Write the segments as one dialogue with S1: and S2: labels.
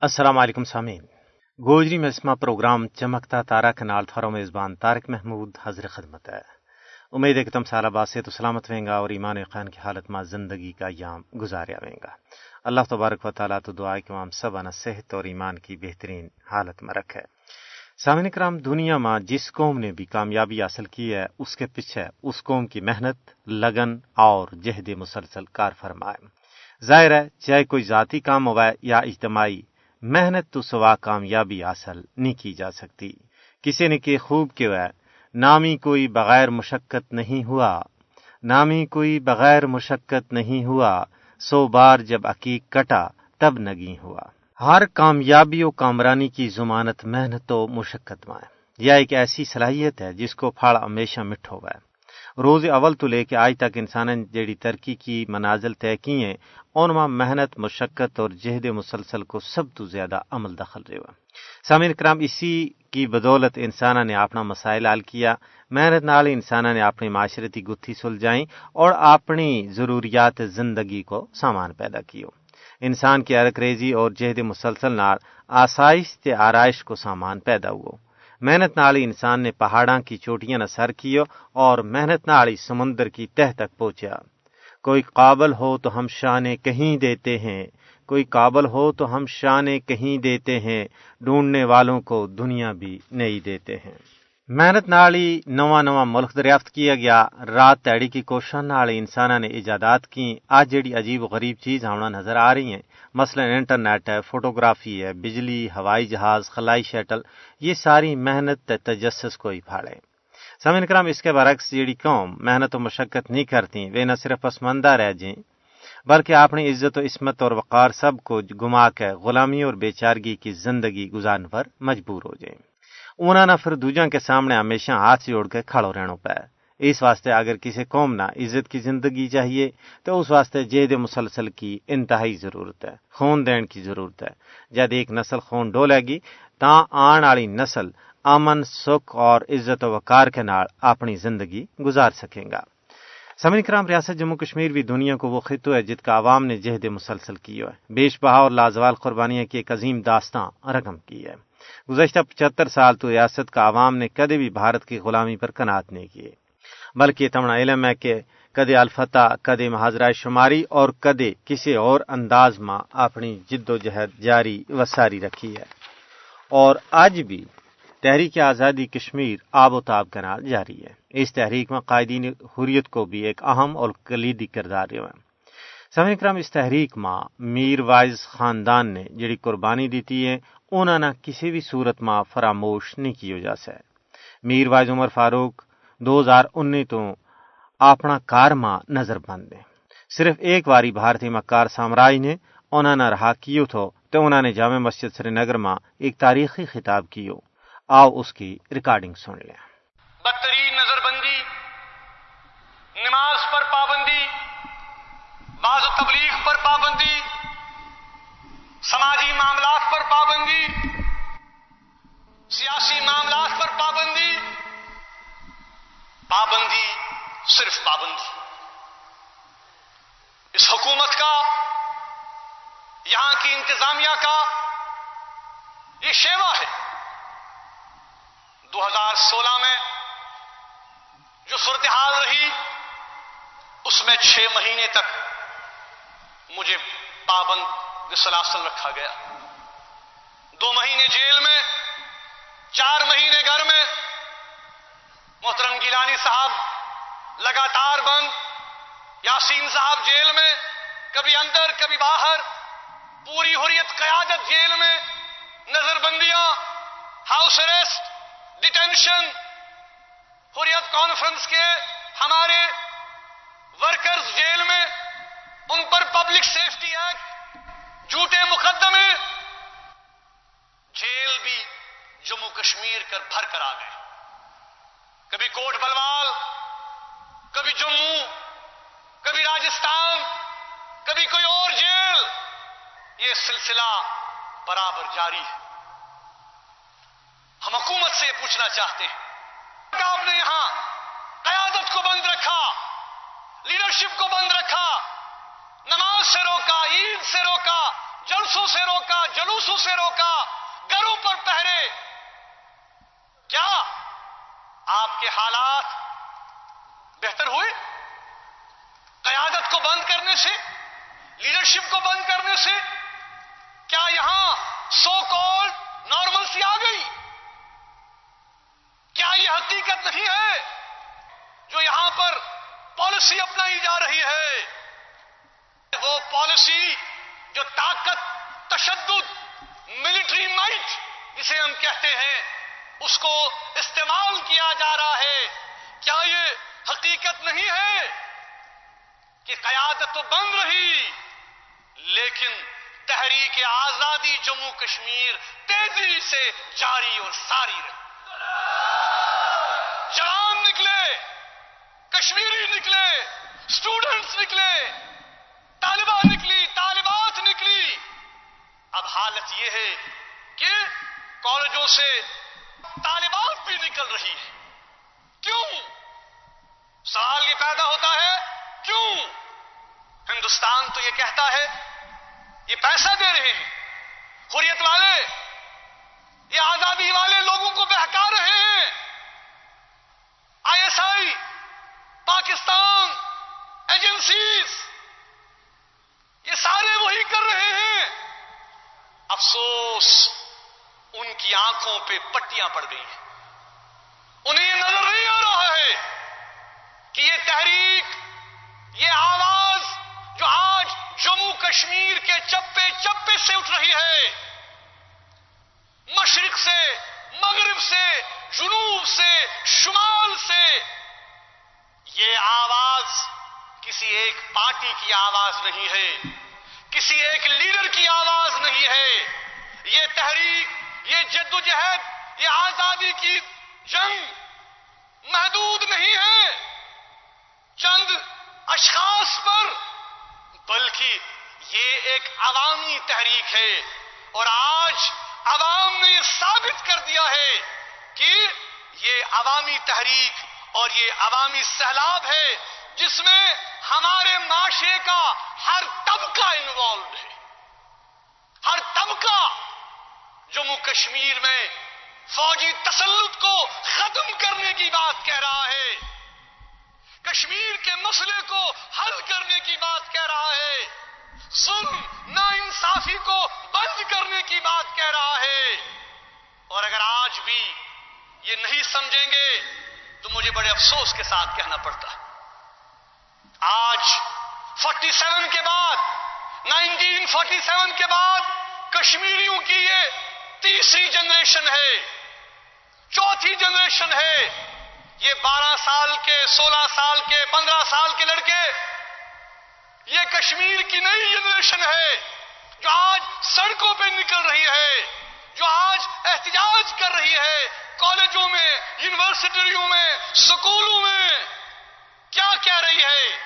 S1: السلام علیکم سامعین۔ گوجری میں پروگرام چمکتا تارا کے نال تھارو میزبان تارک محمود حضر خدمت ہے۔ امید ہے کہ تم سالہ بعد سے تو سلامت رہیں گا اور ایمان خان کی حالت میں زندگی کا ایام گزاریا رہیں گا۔ اللہ تبارک و تعالیٰ تو دعا کہ ہم سب انا صحت اور ایمان کی بہترین حالت میں رکھے۔ سامعین کرام، دنیا میں جس قوم نے بھی کامیابی حاصل کی ہے، اس کے پیچھے اس قوم کی محنت، لگن اور جہد مسلسل کار فرمائے۔ ظاہر ہے، چاہے کوئی ذاتی کام ہوا یا اجتماعی محنت تو سوا کامیابی حاصل نہیں کی جا سکتی۔ کسی نے کہ خوب کیوں ہے؟ نامی کوئی بغیر مشقت نہیں ہوا۔ نامی کوئی بغیر مشقت نہیں ہوا۔ سو بار جب عقیق کٹا، تب نگی ہوا۔ ہر کامیابی و کامرانی کی ضمانت محنت و مشقت میں یہ ایک ایسی صلاحیت ہے جس کو پھاڑ ہمیشہ مٹھ ہوا ہے۔ روز اول تو لے کے آج تک انسان جیڑی ترقی کی منازل طے کی ہیں ان میں محنت، مشقت اور جہد مسلسل کو سب تو زیادہ عمل دخل رہا سامعین کرام، اسی کی بدولت انسان نے اپنا مسائل حل کیا۔ محنت نال انسان نے اپنی معاشرتی گتھی سلجائیں اور اپنی ضروریات زندگی کو سامان پیدا کیو۔ انسان کی ارک ریزی اور جہد مسلسل نال آسائش تے آرائش کو سامان پیدا ہوا محنت نالی انسان نے پہاڑاں کی چوٹیاں نہ سر کیو اور محنت نالی سمندر کی تہ تک پہنچا۔ کوئی قابل ہو تو ہم شانے کہیں دیتے ہیں۔ کوئی قابل ہو تو ہم شانے کہیں دیتے ہیں۔ ڈھونڈنے والوں کو دنیا بھی نہیں دیتے ہیں۔ محنت نالی نواں نواں ملک دریافت کیا گیا۔ رات تیڑی کی کوشش نالی انسانہ نے ایجادات کی آج جڑی عجیب غریب چیز ہمنا نظر آ رہی ہیں۔ مثلا انٹرنیٹ ہے، فوٹوگرافی ہے، بجلی، ہوائی جہاز، خلائی شٹل یہ ساری محنت تجسس کو ہی پھاڑے۔ سمن کرام، اس کے برعکس جیڑی قوم محنت و مشقت نہیں کرتی، وہ نہ صرف پسماندہ رہ جائیں، بلکہ اپنی عزت و عصمت اور وقار سب کو گما کے غلامی اور بے چارگی کی زندگی گزارنے پر مجبور ہو جائیں۔ انہوں نے پھر دوجا کے سامنے ہمیشہ ہاتھ جوڑ کے کھڑو رہنا پہ اس واسطے اگر کسی قوم نہ عزت کی زندگی چاہیے، تو اس واسطے جید مسلسل کی انتہائی ضرورت ہے، خون دین کی ضرورت ہے۔ جد ایک نسل خون ڈولے گی تا آن والی نسل امن، سکھ اور عزت و وقار کے نال اپنی زندگی گزار سکیں گا۔ سمن کرام، ریاست جموں کشمیر بھی دنیا کو وہ خطو ہے جت کا عوام نے جہد مسلسل کی ہے بیش بہا اور لازوال قربانیاں کی ایک عظیم داستان رقم کی ہے۔ گزشتہ پچہتر سال تو ریاست کا عوام نے کدے بھی بھارت کی غلامی پر کنات نہیں کیے بلکہ تمنا علم ہے کہ کدے الفتح کدے محاذرہ شماری اور کدے کسی اور انداز میں اپنی جد و جہد جاری و ساری رکھی ہے۔ اور آج بھی تحریک آزادی کشمیر آب و تاب کا نال جاری ہے۔ اس تحریک میں قائدین حریت کو بھی ایک اہم اور کلیدی کردار ہے سمے کرم، اس تحریک میں میر وائز خاندان نے جڑی قربانی دیتی ہے انہوں نے کسی بھی صورت میں فراموش نہیں کیو جا سکے میر وائز عمر فاروق دو ہزار انیس تو اپنا کار ماں نظر بند ہے صرف ایک واری بھارتی مکار سامراج نے انہوں نے رہا کیو تھو تو انہوں نے جامع مسجد سری نگر میں ایک تاریخی خطاب کیو۔ آؤ اس کی ریکارڈنگ سن لیں۔
S2: بدترین نظر بندی نماز پر پابندی، بعض تبلیغ پر پابندی، سماجی معاملات پر پابندی، سیاسی معاملات پر پابندی۔ پابندی، صرف پابندی۔ اس حکومت کا، یہاں کی انتظامیہ کا یہ شیوا ہے۔ دو ہزار سولہ میں جو صورتحال رہی، اس میں چھ مہینے تک مجھے پابند سلاسل رکھا گیا۔ دو مہینے جیل میں، چار مہینے گھر میں محترم گیلانی صاحب، لگاتار بند، یاسین صاحب جیل میں، کبھی اندر، کبھی باہر، پوری حریت قیادت جیل میں نظر بندیاں house arrest detention, Hurriyat conference کے ہمارے ورکرز جیل میں، ان پر پبلک سیفٹی ایکٹ، جھوٹے مقدمے، جیل بھی جموں کشمیر کر بھر کر آ گئے۔ کبھی کوٹ بلوال، کبھی جموں، کبھی راجستھان کبھی کوئی اور جیل، یہ سلسلہ برابر جاری ہے۔ ہم حکومت سے پوچھنا چاہتے ہیں۔ آپ نے یہاں قیادت کو بند رکھا، لیڈرشپ کو بند رکھا، نماز سے روکا، عید سے روکا، جلسوں سے روکا، جلوسوں سے روکا، گھروں پر پہرے۔ آپ کے حالات بہتر ہوئے؟ قیادت کو بند کرنے سے؟ لیڈرشپ کو بند کرنے سے؟ کیا یہاں سو کال نارمل سی آ گئی؟ کیا یہ حقیقت نہیں ہے جو یہاں پر پالیسی اپنائی جا رہی ہے؟ وہ پالیسی جو طاقت، تشدد ملٹری مائٹ جسے ہم کہتے ہیں اس کو استعمال کیا جا رہا ہے۔ کیا یہ حقیقت نہیں ہے کہ قیادت تو بن رہی، لیکن تحریک آزادی جموں کشمیر تیزی سے جاری اور ساری رہی۔ جوان نکلے، کشمیری نکلے اسٹوڈنٹس نکلے طالبہ نکلی، طالبات نکلی۔ اب حالت یہ ہے کہ کالجوں سے طالبات بھی نکل رہی ہے کیوں؟ سوال یہ پیدا ہوتا ہے، کیوں؟ ہندوستان تو یہ کہتا ہے، یہ پیسہ دے رہے ہیں۔ حریت والے، یہ آزادی والے لوگوں کو بہکا رہے ہیں۔ I S I, Pakistan, agencies یہ سارے وہی کر رہے ہیں افسوس ان کی آنکھوں پہ پٹیاں پڑ گئی ہیں۔ انہیں یہ نظر نہیں آ رہا ہے کہ یہ تحریک، یہ آواز جو آج جموں کشمیر کے چپے چپے سے اٹھ رہی ہے، مشرق سے، مغرب سے، جنوب سے، شمال سے، یہ آواز کسی ایک پارٹی کی آواز نہیں ہے، کسی ایک لیڈر کی آواز نہیں ہے۔ یہ تحریک یہ جد و جہد یہ آزادی کی جنگ محدود نہیں ہے۔ چند اشخاص پر، بلکہ یہ ایک عوامی تحریک ہے۔ اور آج عوام نے یہ ثابت کر دیا ہے کہ یہ عوامی تحریک اور یہ عوامی سیلاب ہے، جس میں ہمارے معاشرے کا ہر طبقہ انوالوڈ ہے۔ ہر طبقہ جموں کشمیر میں فوجی تسلط کو ختم کرنے کی بات کہہ رہا ہے۔ کشمیر کے مسئلے کو حل کرنے کی بات کہہ رہا ہے۔ ظلم نا انصافی کو بند کرنے کی بات کہہ رہا ہے۔ اور اگر آج بھی یہ نہیں سمجھیں گے، تو مجھے بڑے افسوس کے ساتھ کہنا پڑتا ہے۔ آج فورٹی سیون کے بعد نائنٹین فورٹی سیون کے بعد کشمیریوں کی یہ تیسری جنریشن ہے، چوتھی جنریشن ہے۔ یہ بارہ سال کے، سولہ سال کے، پندرہ سال کے لڑکے، یہ کشمیر کی نئی جنریشن ہے، جو آج سڑکوں پہ نکل رہی ہے، جو آج احتجاج کر رہی ہے۔ کالجوں میں، یونیورسٹیوں میں، سکولوں میں کیا کہہ رہی ہے؟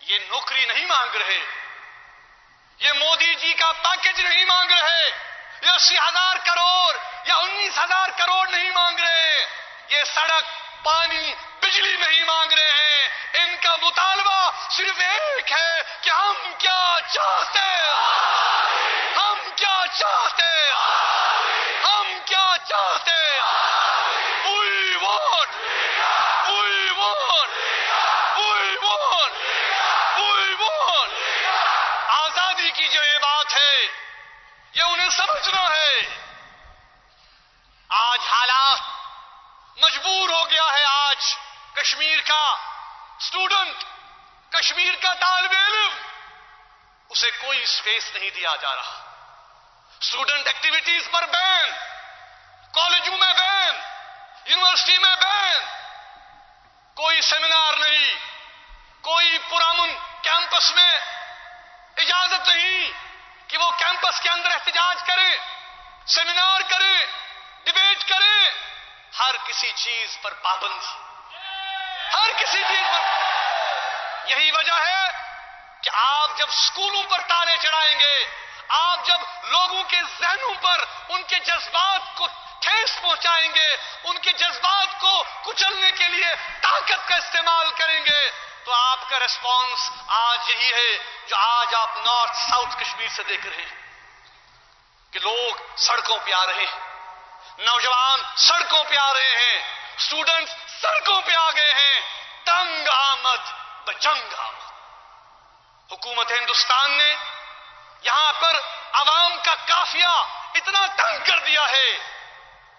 S2: یہ نوکری نہیں مانگ رہے۔ یہ مودی جی کا پیکج نہیں مانگ رہے۔ یہ اسی ہزار کروڑ یا انیس ہزار کروڑ نہیں مانگ رہے، یہ سڑک، پانی، بجلی نہیں مانگ رہے ہیں۔ ان کا مطالبہ صرف ایک ہے کہ ہم کیا چاہتے ہم کیا چاہتے ہم کیا چاہتے we want we want we want we want آزادی کی جو یہ بات ہے یہ انہیں سمجھنا ہے آج حالات مجبور ہو گیا ہے آج کشمیر کا اسٹوڈنٹ کشمیر کا طالب علم اسے کوئی اسپیس نہیں دیا جا رہا۔ اسٹوڈنٹ ایکٹیویٹیز پر بین کالجوں میں بین یونیورسٹی میں بین کوئی سیمینار نہیں، کوئی پرامن کیمپس میں اجازت نہیں کہ وہ کیمپس کے اندر احتجاج کرے سیمینار کرے ڈبیٹ کرے۔ ہر کسی چیز پر پابندی۔ ہر کسی چیز پر۔ یہی وجہ ہے جب اسکولوں پر تالے چڑھائیں گے، آپ جب لوگوں کے ذہنوں پر ان کے جذبات کو ٹھیس پہنچائیں گے، ان کے جذبات کو کچلنے کے لیے طاقت کا استعمال کریں گے، تو آپ کا ریسپانس آج یہی ہے جو آج آپ نارتھ ساؤتھ کشمیر سے دیکھ رہے ہیں۔ کہ لوگ سڑکوں پہ آ رہے ہیں۔ نوجوان سڑکوں پہ آ رہے ہیں۔ اسٹوڈنٹس سڑکوں پہ آ گئے ہیں۔ تنگ آمد بجنگ آمد۔ حکومت ہندوستان نے یہاں پر عوام کا کافیہ اتنا تنگ کر دیا ہے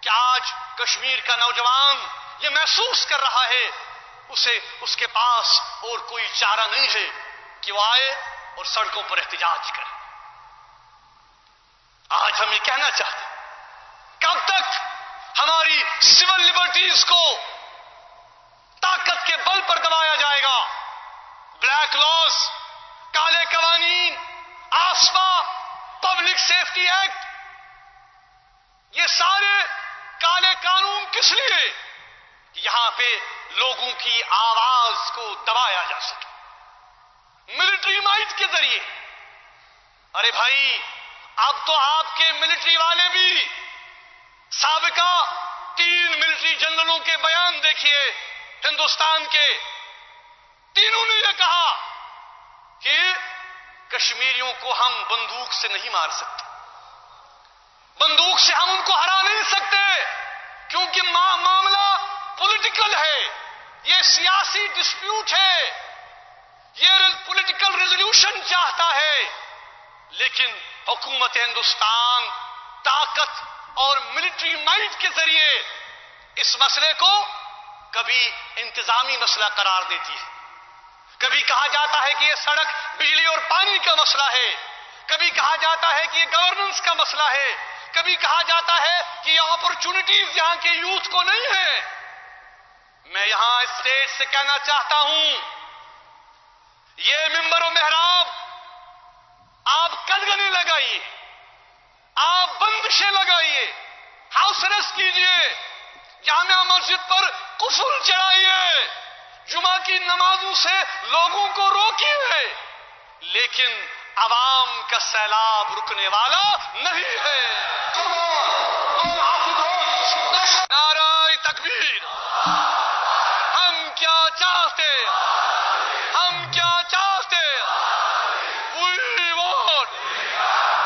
S2: کہ آج کشمیر کا نوجوان یہ محسوس کر رہا ہے، اسے، اس کے پاس اور کوئی چارہ نہیں ہے کہ وہ آئے اور سڑکوں پر احتجاج کرے۔ آج ہم یہ کہنا چاہتے ہیں، کب تک ہماری سول لبرٹیز کو طاقت کے بل پر دبایا جائے گا؟ بلیک لاس قوانین آسما پبلک سیفٹی ایکٹ، یہ سارے کالے قانون کس لیے یہاں پہ لوگوں کی آواز کو دبایا جا سکے؟ ملٹری مائٹ کے ذریعے۔ ارے بھائی، اب تو آپ کے ملٹری والے بھی سابقہ تین ملٹری جنرلوں کے بیان دیکھیے، ہندوستان کے۔ تینوں نے یہ کہا کہ کشمیریوں کو ہم بندوق سے نہیں مار سکتے۔ بندوق سے ہم ان کو ہرا نہیں سکتے، کیونکہ معاملہ پولیٹیکل ہے۔ یہ سیاسی ڈسپیوٹ ہے۔ یہ پولیٹیکل ریزولوشن چاہتا ہے۔ لیکن حکومت ہندوستان طاقت اور ملٹری مائٹ کے ذریعے اس مسئلے کو کبھی انتظامی مسئلہ قرار دیتی ہے۔ کبھی کہا جاتا ہے کہ یہ سڑک بجلی اور پانی کا مسئلہ ہے، کبھی کہا جاتا ہے کہ یہ گورننس کا مسئلہ ہے، کبھی کہا جاتا ہے کہ یہ اپرچونٹیز یہاں کے یوتھ کو نہیں ہے۔ میں یہاں اسٹیٹ سے کہنا چاہتا ہوں، یہ ممبر و محراب، آپ کدگنی لگائیے، آپ بندشیں لگائیے ہاؤس ریسٹ کیجیے، جامعہ مسجد پر کفل چڑھائیے۔ جمعہ کی نمازوں سے لوگوں کو روکی ہے، لیکن عوام کا سیلاب رکنے والا نہیں ہے۔ نعرہ تکبیر۔ ہم کیا چاہتے؟ ہم کیا چاہتے we want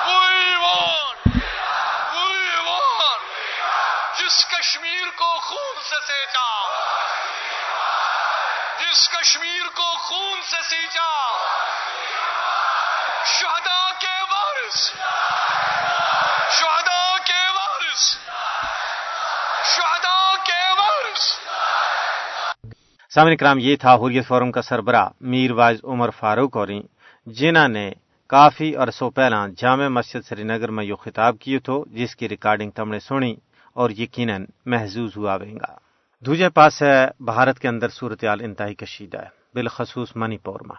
S2: we want we want جس کشمیر کو خون سے سینچا جس کشمیر کو خون سے سینچا۔ شہداء کے وارث۔ شہداء کے وارث۔ شہداء کے وارث۔
S1: سامنے کرام، یہ تھا حریت فورم کا سربراہ میر واز عمر فاروق اور جنہ نے کافی عرصوں پہلا جامع مسجد سری نگر میں یہ خطاب کیے تو جس کی ریکارڈنگ تم نے سنی اور یقیناً محظوظ ہوا گا۔ دوجے پاس ہے بھارت کے اندر صورتحال انتہائی کشیدہ ہے، بالخصوص منی پور میں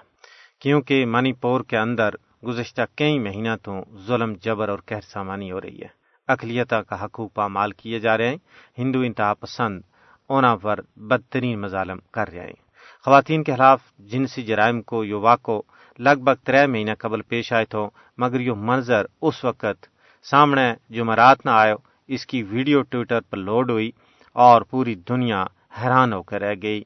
S1: کیونکہ منی پور کے اندر گزشتہ کئی مہینہ تو ظلم، جبر اور کہر سامانی ہو رہی ہے۔ اقلیتا کا حقوق پامال کیے جا رہے ہیں۔ ہندو انتہا پسند اونا پر بدترین مظالم کر رہے ہیں۔ خواتین کے خلاف جنسی جرائم کو، یووا کو لگ بھگ تر مہینہ قبل پیش آئے تو مگر یہ منظر اس وقت سامنے جمعرات نہ آئے، اس کی ویڈیو ٹویٹر پر لوڈ ہوئی۔ اور پوری دنیا حیران ہو کر رہ گئی۔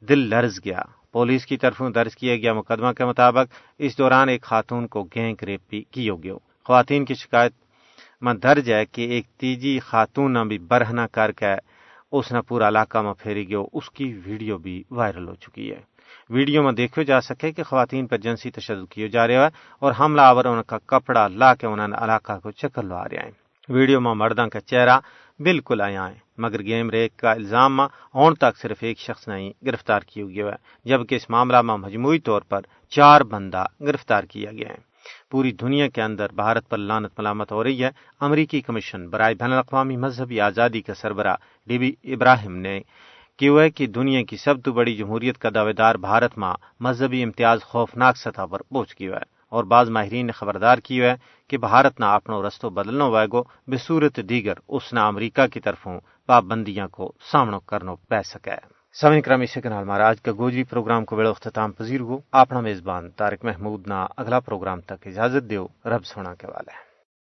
S1: دل لرز گیا۔ پولیس کی طرف درج کیا گیا مقدمہ کے مطابق، اس دوران ایک خاتون کو گینک ریپ بھی کی ہوگی خواتین کی شکایت میں درج ہے کہ ایک تیجی خاتون بھی برہنا کر کے اس نے پورا علاقہ میں پھیری گیا اس کی ویڈیو بھی وائرل ہو چکی ہے۔ ویڈیو میں دیکھو جا سکے کہ خواتین پر جنسی تشدد کیے جا رہے ہیں اور حملہ آور ان کا کپڑا لا کے انہوں نے علاقہ کو چکر لوا رہے ہیں۔ ویڈیو میں مردوں کا چہرہ بالکل آیا ہے، مگر گیم ریک کا الزام اون تک صرف ایک شخص نہیں گرفتار کیا گیا ہے، جبکہ اس معاملہ میں مجموعی طور پر چار بندہ گرفتار کیا گیا ہے۔ پوری دنیا کے اندر بھارت پر لانت ملامت ہو رہی ہے، امریکی کمیشن برائے بین الاقوامی مذہبی آزادی کا سربراہ ڈی بی ابراہیم نے ہے کہ دنیا کی سب تو بڑی جمہوریت کا دعوے دار بھارت میں مذہبی امتیاز خوفناک سطح پر پہنچ گیا ہے۔ اور بعض ماہرین نے خبردار کی ہے کہ بھارت نہ اپنو رستو بدلنو ہوئے گو بصورت دیگر اس نہ امریکہ کی طرفوں پابندیاں کو سامنا کرنا پی سکے۔ سمن کرم اسے کنال مہاراج کا گوجری پروگرام کو بڑے اختتام پذیر ہو۔ اپنا میزبان تارک محمود نہ اگلا پروگرام تک اجازت دیو، رب سونا کے والے۔